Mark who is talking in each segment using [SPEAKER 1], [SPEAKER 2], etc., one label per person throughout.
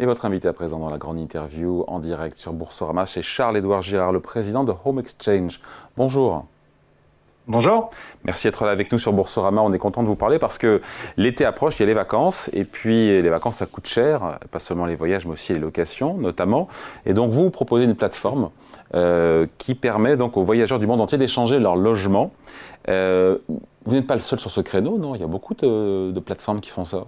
[SPEAKER 1] Et votre invité à présent dans la grande interview en direct sur Boursorama, c'est Charles-Édouard Girard, le président de Home Exchange. Bonjour.
[SPEAKER 2] Bonjour.
[SPEAKER 1] Merci d'être là avec nous sur Boursorama. On est content de vous parler parce que l'été approche, il y a les vacances. Et puis, les vacances, ça coûte cher. Pas seulement les voyages, mais aussi les locations, notamment. Et donc, vous, vous proposez une plateforme euh, qui permet donc aux voyageurs du monde entier d'échanger leur logement. Euh, vous n'êtes pas le seul sur ce créneau, non? Il y a beaucoup de, plateformes qui font ça.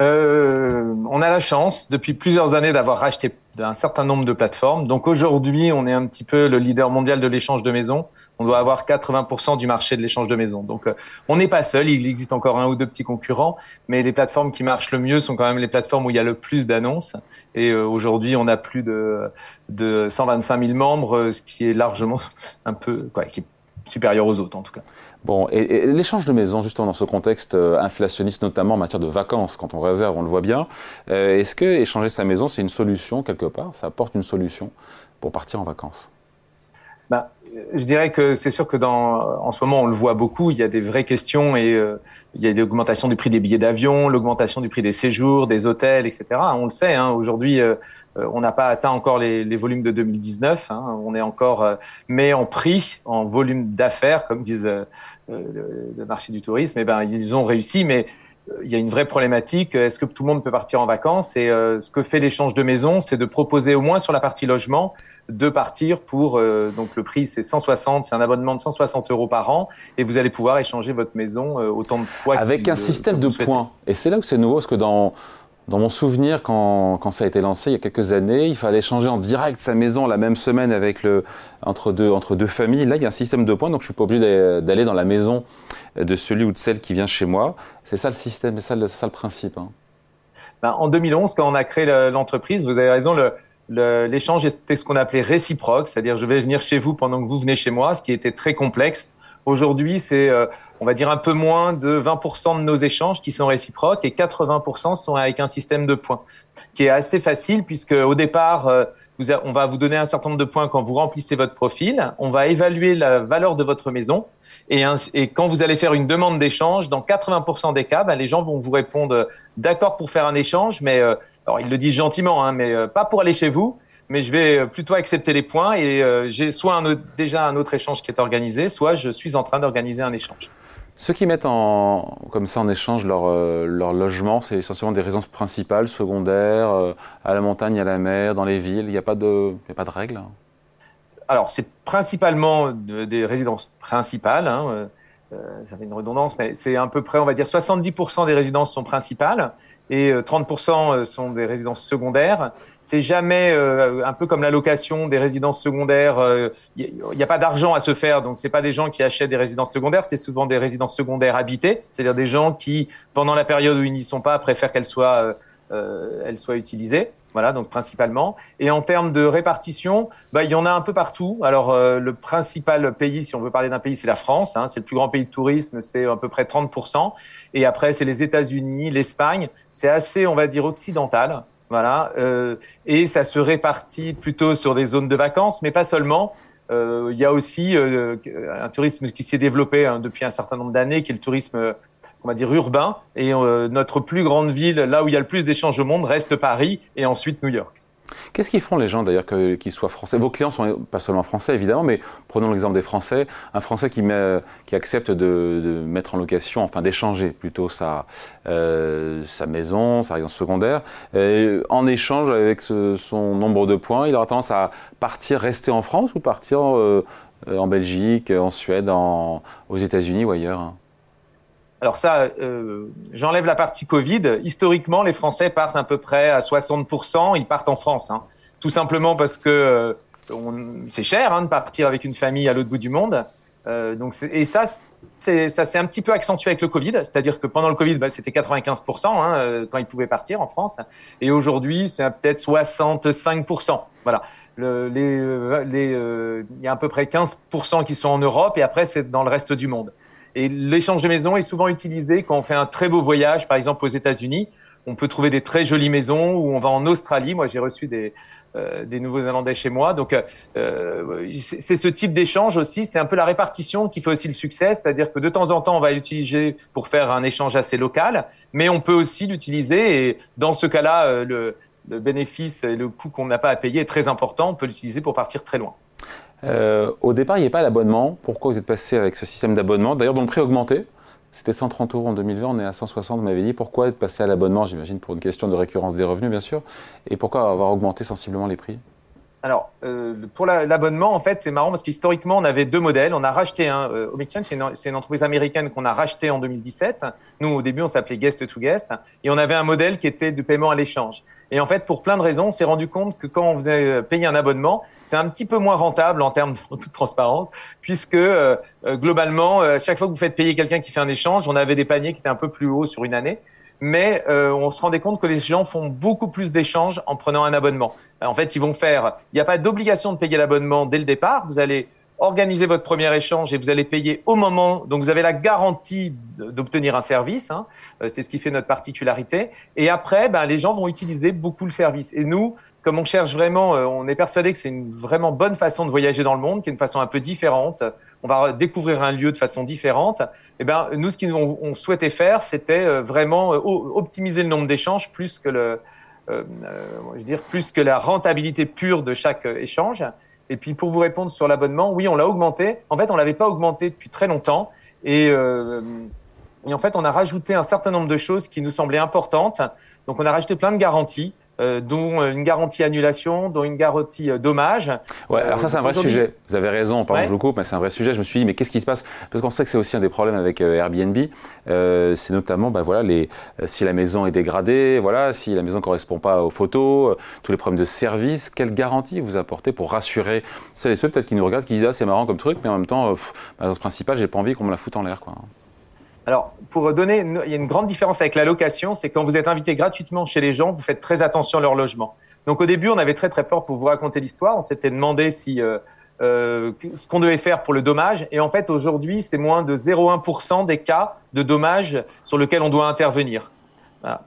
[SPEAKER 2] Euh, on a la chance depuis plusieurs années d'avoir racheté un certain nombre de plateformes. Donc aujourd'hui, on est un petit peu le leader mondial de l'échange de maisons on doit avoir 80% du marché de l'échange de maisons. Donc, euh, on n'est pas seul. Il existe encore un ou deux petits concurrents, mais les plateformes qui marchent le mieux sont quand même les plateformes où il y a le plus d'annonces. Et euh, aujourd'hui, on a plus de, de 125 000 membres, ce qui est largement un peu, quoi, qui est supérieur aux autres en tout cas.
[SPEAKER 1] Bon, et, l'échange de maisons, justement dans ce contexte inflationniste, notamment en matière de vacances, quand on réserve, on le voit bien, est-ce que échanger sa maison, c'est une solution quelque part? Ça apporte une solution pour partir en vacances?
[SPEAKER 2] Bah, je dirais que c'est sûr que dans, en ce moment, on le voit beaucoup. Il y a des vraies questions et euh, il y a l'augmentation du prix des billets d'avion, l'augmentation du prix des séjours, des hôtels, etc. On le sait. Hein, Aujourd'hui, euh, euh, on n'a pas atteint encore les, les, volumes de 2019. Hein, on est encore, mais en prix, en volume d'affaires, comme disent le, le, marché du tourisme, eh ben ils ont réussi. Mais il y a une vraie problématique. Est-ce que tout le monde peut partir en vacances? Et euh, ce que fait l'échange de maisons, c'est de proposer au moins sur la partie logement de partir pour euh, donc le prix c'est 160, c'est un abonnement de 160 euros par an et vous allez pouvoir échanger votre maison euh, autant de fois
[SPEAKER 1] avec un système de points. Et c'est là où c'est nouveau parce que dans dans mon souvenir, quand, quand, ça a été lancé il y a quelques années, il fallait changer en direct sa maison la même semaine avec le, entre, deux, entre deux familles. Là, il y a un système de points, donc je ne suis pas obligé d'aller dans la maison de celui ou de celle qui vient chez moi. C'est ça le système, c'est ça, le principe. Hein.
[SPEAKER 2] Ben, en 2011, quand on a créé l'entreprise, vous avez raison, l'échange était ce qu'on appelait réciproque, c'est-à-dire je vais venir chez vous pendant que vous venez chez moi, ce qui était très complexe. Aujourd'hui, c'est, euh, on va dire, un peu moins de 20% de nos échanges qui sont réciproques et 80% sont avec un système de points, qui est assez facile puisque au départ, euh, vous on va vous donner un certain nombre de points quand vous remplissez votre profil. On va évaluer la valeur de votre maison. Et, et quand vous allez faire une demande d'échange, dans 80% des cas, ben, les gens vont vous répondre d'accord pour faire un échange, mais euh, alors ils le disent gentiment, hein, mais pas pour aller chez vous mais je vais euh, plutôt accepter les points et euh, j'ai soit un déjà un autre échange qui est organisé, soit je suis en train d'organiser un échange.
[SPEAKER 1] Ceux qui mettent en, comme ça en échange leur, euh, leur logement, c'est essentiellement des résidences principales, secondaires, à la montagne, à la mer, dans les villes. Il n'y a pas de, a pas de règles. Hein?
[SPEAKER 2] Alors c'est principalement des résidences principales. Hein, ça fait une redondance, mais c'est à peu près, on va dire, 70% des résidences sont principales et 30% euh, euh, sont des résidences secondaires. C'est jamais euh, un peu comme la location des résidences secondaires. Il n'y a, pas d'argent à se faire, donc c'est pas des gens qui achètent des résidences secondaires, c'est souvent des résidences secondaires habitées, c'est-à-dire des gens qui, pendant la période où ils n'y sont pas, préfèrent qu'elles soient, elles soient utilisées. Voilà, donc principalement. Et en termes de répartition, bah, il y en a un peu partout. Alors, euh, le principal pays, si on veut parler d'un pays, c'est la France. Hein, c'est le plus grand pays de tourisme, c'est à peu près 30%. Et après, c'est les États-Unis, l'Espagne. C'est assez, on va dire, occidental. Voilà. Euh, et ça se répartit plutôt sur des zones de vacances, mais pas seulement. Euh, il y a aussi euh, un tourisme qui s'est développé hein, depuis un certain nombre d'années, qui est le tourisme on va dire urbain. Et euh, notre plus grande ville, là où il y a le plus d'échanges au monde, reste Paris et ensuite New York.
[SPEAKER 1] Qu'est-ce qu'ils font les gens d'ailleurs qu'ils soient français? Vos clients sont pas seulement français évidemment, mais prenons l'exemple des Français. Un Français qui, met, qui accepte de, mettre en location, enfin d'échanger plutôt sa, euh, sa maison, sa résidence secondaire, en échange avec son nombre de points, il aura tendance à partir, rester en France ou partir euh, en Belgique, en Suède, en, aux États-Unis ou ailleurs hein?
[SPEAKER 2] Alors ça, euh, j'enlève la partie Covid. Historiquement, les Français partent à peu près à 60%, ils partent en France. Hein. Tout simplement parce que euh, c'est cher hein, de partir avec une famille à l'autre bout du monde. Euh, donc et ça, ça s'est un petit peu accentué avec le Covid. C'est-à-dire que pendant le Covid, bah, c'était 95% hein, euh, quand ils pouvaient partir en France. Et aujourd'hui, c'est peut-être 65%. Voilà. Le, les, euh, les, il y a à peu près 15% qui sont en Europe et après, c'est dans le reste du monde. Et l'échange de maisons est souvent utilisé quand on fait un très beau voyage, par exemple aux États-Unis. On peut trouver des très jolies maisons ou on va en Australie. Moi, j'ai reçu des, des Nouveaux-Zélandais chez moi. Donc, c'est ce type d'échange aussi. C'est un peu la répartition qui fait aussi le succès, c'est-à-dire que de temps en temps, on va l'utiliser pour faire un échange assez local, mais on peut aussi l'utiliser et dans ce cas-là, le, le bénéfice et le coût qu'on n'a pas à payer est très important. On peut l'utiliser pour partir très loin.
[SPEAKER 1] Euh, au départ, il n'y avait pas l'abonnement. Pourquoi vous êtes passé avec ce système d'abonnement? D'ailleurs, dont le prix a augmenté. C'était 130 euros en 2020, on est à 160, vous m'avez dit. Pourquoi être passé à l'abonnement? J'imagine pour une question de récurrence des revenus, bien sûr. Et pourquoi avoir augmenté sensiblement les prix?
[SPEAKER 2] Alors, euh, pour l'abonnement, en fait, c'est marrant parce qu'historiquement, on avait deux modèles. On a racheté un. Euh, c'est une, une, entreprise américaine qu'on a racheté en 2017. Nous, au début, on s'appelait Guest to Guest. Et on avait un modèle qui était de paiement à l'échange. Et en fait, pour plein de raisons, on s'est rendu compte que quand on faisait payer un abonnement, c'est un petit peu moins rentable en termes de transparence, puisque euh, euh, globalement, chaque fois que vous faites payer quelqu'un qui fait un échange, on avait des paniers qui étaient un peu plus hauts sur une année mais euh, on se rendait compte que les gens font beaucoup plus d'échanges en prenant un abonnement. En fait, ils vont faire, il n'y a pas d'obligation de payer l'abonnement dès le départ. Vous allez organiser votre premier échange et vous allez payer au moment. Donc, vous avez la garantie d'obtenir un service. Hein. Euh, c'est ce qui fait notre particularité. Et après, ben, les gens vont utiliser beaucoup le service. Et nous, comme on cherche vraiment, euh, on est persuadé que c'est une vraiment bonne façon de voyager dans le monde, qui est une façon un peu différente. On va découvrir un lieu de façon différente. Eh ben, nous, ce qu'on souhaitait faire, c'était euh, vraiment euh, optimiser le nombre d'échanges plus que le, je veux dire, plus que la rentabilité pure de chaque échange. Et puis, pour vous répondre sur l'abonnement, oui, on l'a augmenté. En fait, on l'avait pas augmenté depuis très longtemps. Et, euh, et en fait, on a rajouté un certain nombre de choses qui nous semblaient importantes. Donc, on a rajouté plein de garanties. Euh, dont une garantie annulation, dont une garantie euh, dommage.
[SPEAKER 1] Ouais, alors ça c'est un vrai sujet. Vous avez raison, pardon, je vous coupe, mais c'est un vrai sujet. Je me suis dit, mais qu'est-ce qui se passe? Parce qu'on sait que c'est aussi un des problèmes avec euh, Airbnb. c'est notamment, bah voilà, les, si la maison est dégradée, voilà, si la maison correspond pas aux photos, tous les problèmes de service. Quelle garantie vous apportez pour rassurer celles et ceux peut-être qui nous regardent, qui disent ah c'est marrant comme truc, mais en même temps, pff, bah, dans ce principal, j'ai pas envie qu'on me la foute en l'air, quoi.
[SPEAKER 2] Alors, pour donner, il y a une grande différence avec la location, c'est quand vous êtes invité gratuitement chez les gens, vous faites très attention à leur logement. Donc au début, on avait très très peur pour vous raconter l'histoire. On s'était demandé si euh, euh, ce qu'on devait faire pour le dommage. Et en fait, aujourd'hui, c'est moins de 0,1% des cas de dommages sur lesquels on doit intervenir.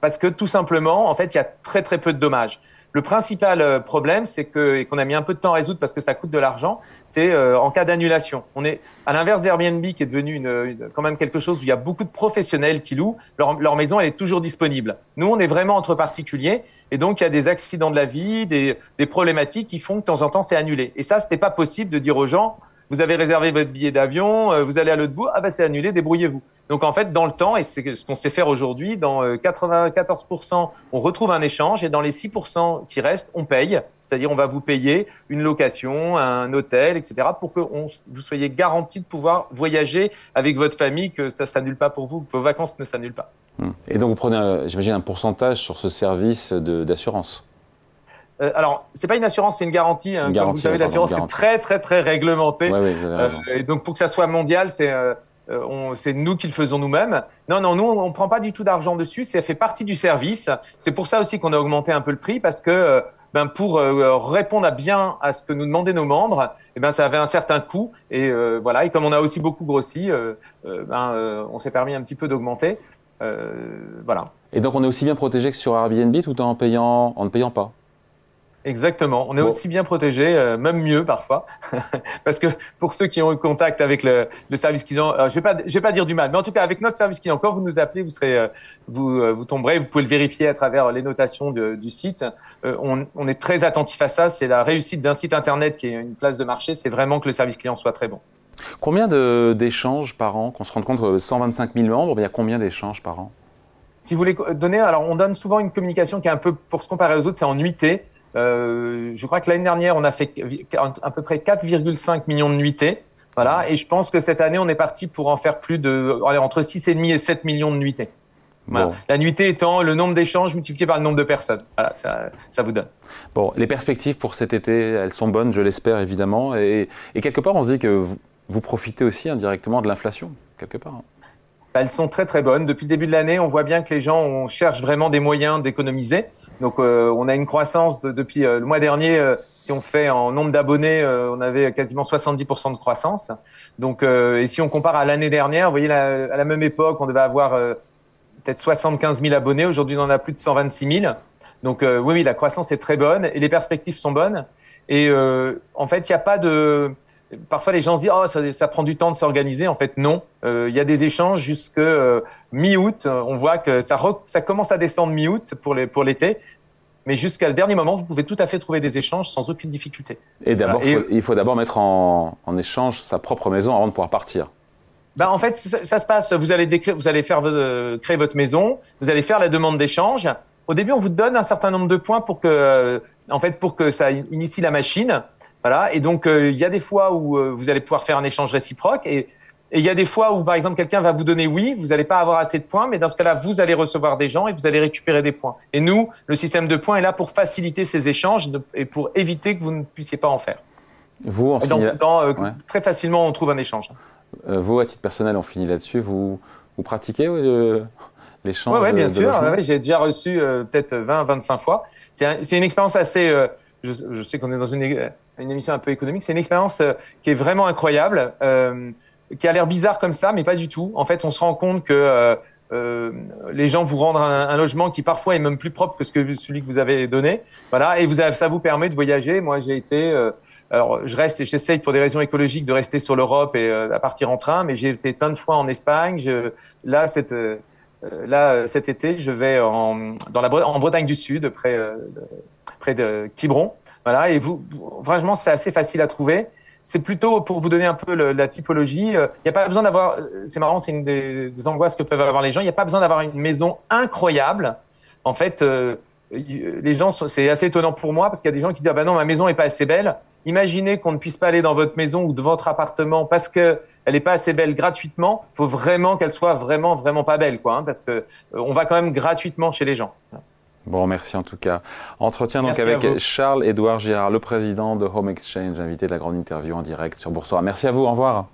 [SPEAKER 2] Parce que tout simplement, en fait, il y a très très peu de dommages. Le principal euh, problème, c'est que et qu'on a mis un peu de temps à résoudre parce que ça coûte de l'argent, c'est euh, en cas d'annulation. On est à l'inverse d'Airbnb qui est devenu une, quand même quelque chose où il y a beaucoup de professionnels qui louent. Leur, leur, maison elle est toujours disponible. Nous, on est vraiment entre particuliers et donc il y a des accidents de la vie, des, des problématiques qui font que de temps en temps c'est annulé. Et ça, c'était pas possible de dire aux gens vous avez réservé votre billet d'avion, euh, vous allez à l'autre bout, ah bah c'est annulé, débrouillez-vous. Donc en fait, dans le temps, et c'est ce qu'on sait faire aujourd'hui, dans 94%, euh, on retrouve un échange et dans les 6% qui restent, on paye. C'est-à-dire, on va vous payer une location, un hôtel, etc., pour que vous soyez garanti de pouvoir voyager avec votre famille, que ça s'annule pas pour vous, que vos vacances ne s'annulent pas.
[SPEAKER 1] Hmm. Et donc, vous prenez, j'imagine, un pourcentage sur ce service d'assurance
[SPEAKER 2] euh, alors, c'est pas une assurance, c'est une garantie. Hein. Comme vous savez, l'assurance c'est très très très réglementé.
[SPEAKER 1] Avez raison.
[SPEAKER 2] Euh, et donc pour que ça soit mondial, c'est euh, euh c'est nous qui le faisons nous-mêmes. Non, non, nous on prend pas du tout d'argent dessus. Ça fait partie du service. C'est pour ça aussi qu'on a augmenté un peu le prix parce que euh, ben pour répondre à bien à ce que nous demandaient nos membres, eh ben ça avait un certain coût et voilà. Et comme on a aussi beaucoup grossi, ben on s'est permis un petit peu d'augmenter. voilà.
[SPEAKER 1] Et donc on est aussi bien protégé que sur Airbnb tout en payant en ne payant pas?
[SPEAKER 2] Exactement. On est aussi bien protégé, euh, même mieux parfois, parce que pour ceux qui ont eu contact avec le, le service client, euh, je vais pas, je vais pas dire du mal, mais en tout cas avec notre service client, quand vous nous appelez, vous serez, euh, vous, vous tomberez, vous pouvez le vérifier à travers les notations de, du site. On, on, est très attentif à ça. C'est la réussite d'un site internet qui est une place de marché. C'est vraiment que le service client soit très bon.
[SPEAKER 1] Combien d'échanges par an? Qu'on se rende compte, 125 000 membres, il y a combien d'échanges par an?
[SPEAKER 2] Si vous voulez donner, alors on donne souvent une communication qui est un peu, pour se comparer aux autres, c'est en nuitée. Euh, je crois que l'année dernière, on a fait à peu près 4,5 millions de nuitées. Voilà. Et je pense que cette année, on est parti pour en faire plus de, entre 6,5 et 7 millions de nuitées. Voilà. La nuitée étant le nombre d'échanges multiplié par le nombre de personnes. Voilà, ça, ça, vous donne.
[SPEAKER 1] Bon, les perspectives pour cet été, elles sont bonnes, je l'espère évidemment. Et, et, quelque part, on se dit que vous, vous profitez aussi indirectement de l'inflation, quelque part.
[SPEAKER 2] Elles sont très très bonnes. Depuis le début de l'année, on voit bien que les gens on cherche vraiment des moyens d'économiser. Donc euh, on a une croissance depuis euh, le mois dernier. Euh, si on fait en nombre d'abonnés, on avait quasiment 70% de croissance. Donc et si on compare à l'année dernière, vous voyez à la même époque, on devait avoir peut-être 75 000 abonnés. Aujourd'hui, on en a plus de 126 000. Donc oui, oui, la croissance est très bonne et les perspectives sont bonnes. Et en fait, il n'y a pas de Parfois, les gens se disent oh, ça, prend du temps de s'organiser. En fait, non. Il y a des échanges jusque mi-août. On voit que ça, ça commence à descendre mi-août pour l'été. Pour mais jusqu'à le dernier moment, vous pouvez tout à fait trouver des échanges sans aucune difficulté.
[SPEAKER 1] Et d'abord, il faut d'abord mettre en, échange sa propre maison avant de pouvoir partir.
[SPEAKER 2] Ben, en fait, ça, se passe. Vous allez, vous allez faire, créer votre maison, vous allez faire la demande d'échange. Au début, on vous donne un certain nombre de points pour que, euh, en fait, pour que ça initie la machine. Voilà. Et donc, euh, il y a des fois où euh, vous allez pouvoir faire un échange réciproque. Et et il y a des fois où, par exemple, quelqu'un va vous donner oui, vous n'allez pas avoir assez de points, mais dans ce cas-là, vous allez recevoir des gens et vous allez récupérer des points. Et nous, le système de points est là pour faciliter ces échanges et pour éviter que vous ne puissiez pas en faire.
[SPEAKER 1] Vous, en
[SPEAKER 2] donc, euh, très facilement, on trouve un échange.
[SPEAKER 1] Euh, vous, à titre personnel, on finit là-dessus. Vous, vous pratiquez euh, l'échange
[SPEAKER 2] Oui, bien sûr. J'ai déjà reçu peut-être 20, 25 fois. C'est une expérience assez. Je, sais qu'on est dans une, une, émission un peu économique. C'est une expérience qui est vraiment incroyable qui a l'air bizarre comme ça, mais pas du tout. En fait, on se rend compte que euh, euh les gens vous rendent un, logement qui parfois est même plus propre que, ce que celui que vous avez donné. Voilà, et ça vous permet de voyager. Moi, j'ai été, euh, alors je reste et j'essaye pour des raisons écologiques de rester sur l'Europe et euh, à partir en train, mais j'ai été plein de fois en Espagne. Là, cette, là, cet été, je vais en, dans la, Bretagne du Sud, près, près de Quiberon. Voilà, et vous, franchement, c'est assez facile à trouver c'est plutôt pour vous donner un peu la typologie. Il euh, n'y a pas besoin d'avoir, euh, c'est marrant, c'est une des, angoisses que peuvent avoir les gens. Il n'y a pas besoin d'avoir une maison incroyable. En fait, euh, les gens, c'est assez étonnant pour moi parce qu'il y a des gens qui disent ah ben non, ma maison n'est pas assez belle. Imaginez qu'on ne puisse pas aller dans votre maison ou de votre appartement parce que elle n'est pas assez belle gratuitement. Il faut vraiment qu'elle soit vraiment vraiment pas belle, quoi, hein, parce que on va quand même gratuitement chez les gens.
[SPEAKER 1] Bon, merci en tout cas. Entretien donc avec Charles-Édouard Girard, le président de Home Exchange, invité de la grande interview en direct sur Boursorama. Merci à vous, au revoir.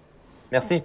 [SPEAKER 2] Merci.